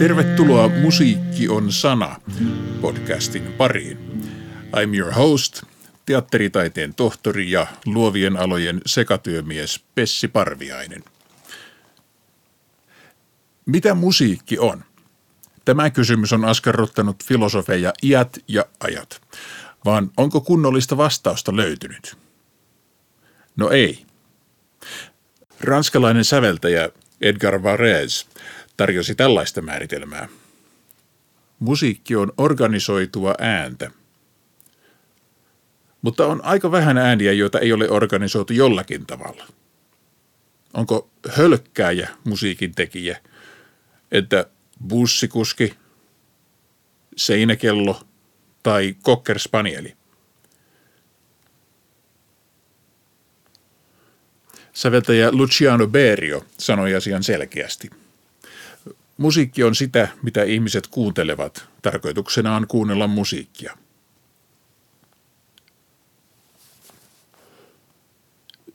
Tervetuloa Musiikki on sana podcastin pariin. I'm your host, teatteritaiteen tohtori ja luovien alojen sekatyömies Pessi Parviainen. Mitä musiikki on? Tämä kysymys on askarruttanut filosofeja iät ja ajat, vaan onko kunnollista vastausta löytynyt? No ei. Ranskalainen säveltäjä Edgar Varese tarjosi tällaista määritelmää. Musiikki on organisoitua ääntä. Mutta on aika vähän ääniä, joita ei ole organisoitu jollakin tavalla. Onko hölkkääjä musiikin tekijä, että bussikuski, seinäkello tai cocker spanieli? Säveltäjä Luciano Berio sanoi asian selkeästi. Musiikki on sitä, mitä ihmiset kuuntelevat. Tarkoituksena on kuunnella musiikkia.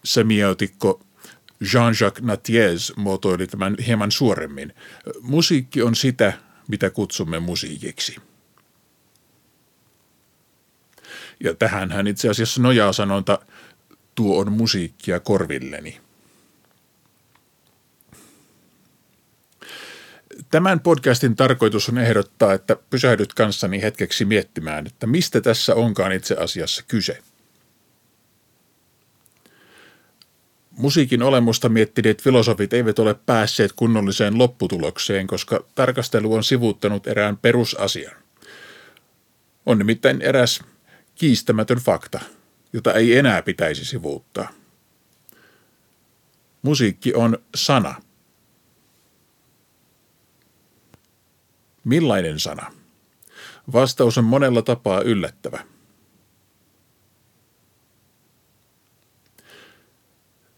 Semiotikko Jean-Jacques Natiez muotoili tämän hieman suoremmin. Musiikki on sitä, mitä kutsumme musiikiksi. Ja tähän hän itse asiassa nojaa sanonta, tuo on musiikkia korvilleni. Tämän podcastin tarkoitus on ehdottaa, että pysähdyt kanssani hetkeksi miettimään, että mistä tässä onkaan itse asiassa kyse. Musiikin olemusta miettineet filosofit eivät ole päässeet kunnolliseen lopputulokseen, koska tarkastelu on sivuuttanut erään perusasian. On nimittäin eräs kiistämätön fakta, jota ei enää pitäisi sivuuttaa. Musiikki on sana – Millainen sana? Vastaus on monella tapaa yllättävä.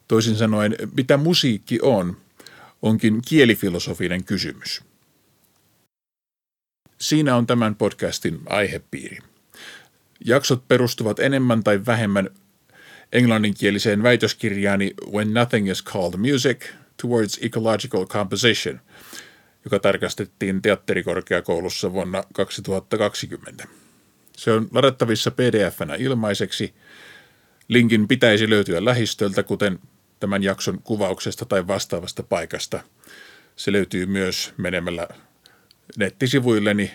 Toisin sanoen, mitä musiikki on, onkin kielifilosofinen kysymys. Siinä on tämän podcastin aihepiiri. Jaksot perustuvat enemmän tai vähemmän englanninkieliseen väitöskirjaani When Nothing is Called Music Towards Ecological Composition – joka tarkastettiin teatterikorkeakoulussa vuonna 2020. Se on ladattavissa pdf-nä ilmaiseksi. Linkin pitäisi löytyä lähistöltä, kuten tämän jakson kuvauksesta tai vastaavasta paikasta. Se löytyy myös menemällä nettisivuilleni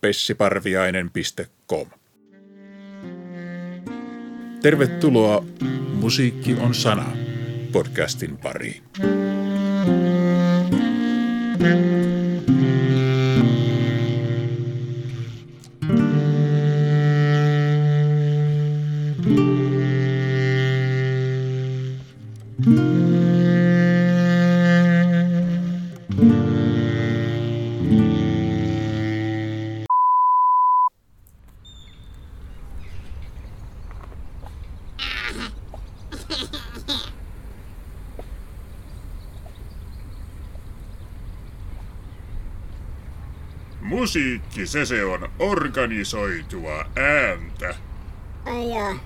pessiparviainen.com. Tervetuloa Musiikki on sana podcastin pariin. thank you Thank mm -hmm. you. Musiikki, se se on organisoitua ääntä. Ai jaa.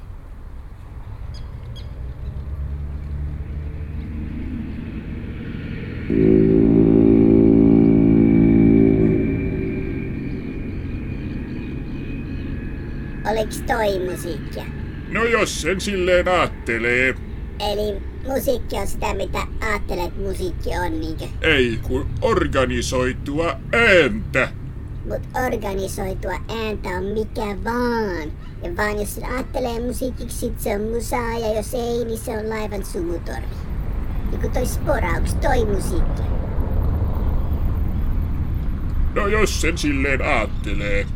Oliks toi musiikkia? No jos sen silleen aattelee. Eli musiikki on sitä, mitä ajattelet musiikki on, niinkö? Ei, kun organisoitua ääntä. Mut organisoitua ääntä on mikä vaan. Ja vaan jos ajattelee musiikiksi, sit se on musaa, ja jos ei, niin se on laivan sumutorvi. Niin toi sporauks, toi musiikki. No jos sen silleen aattelee.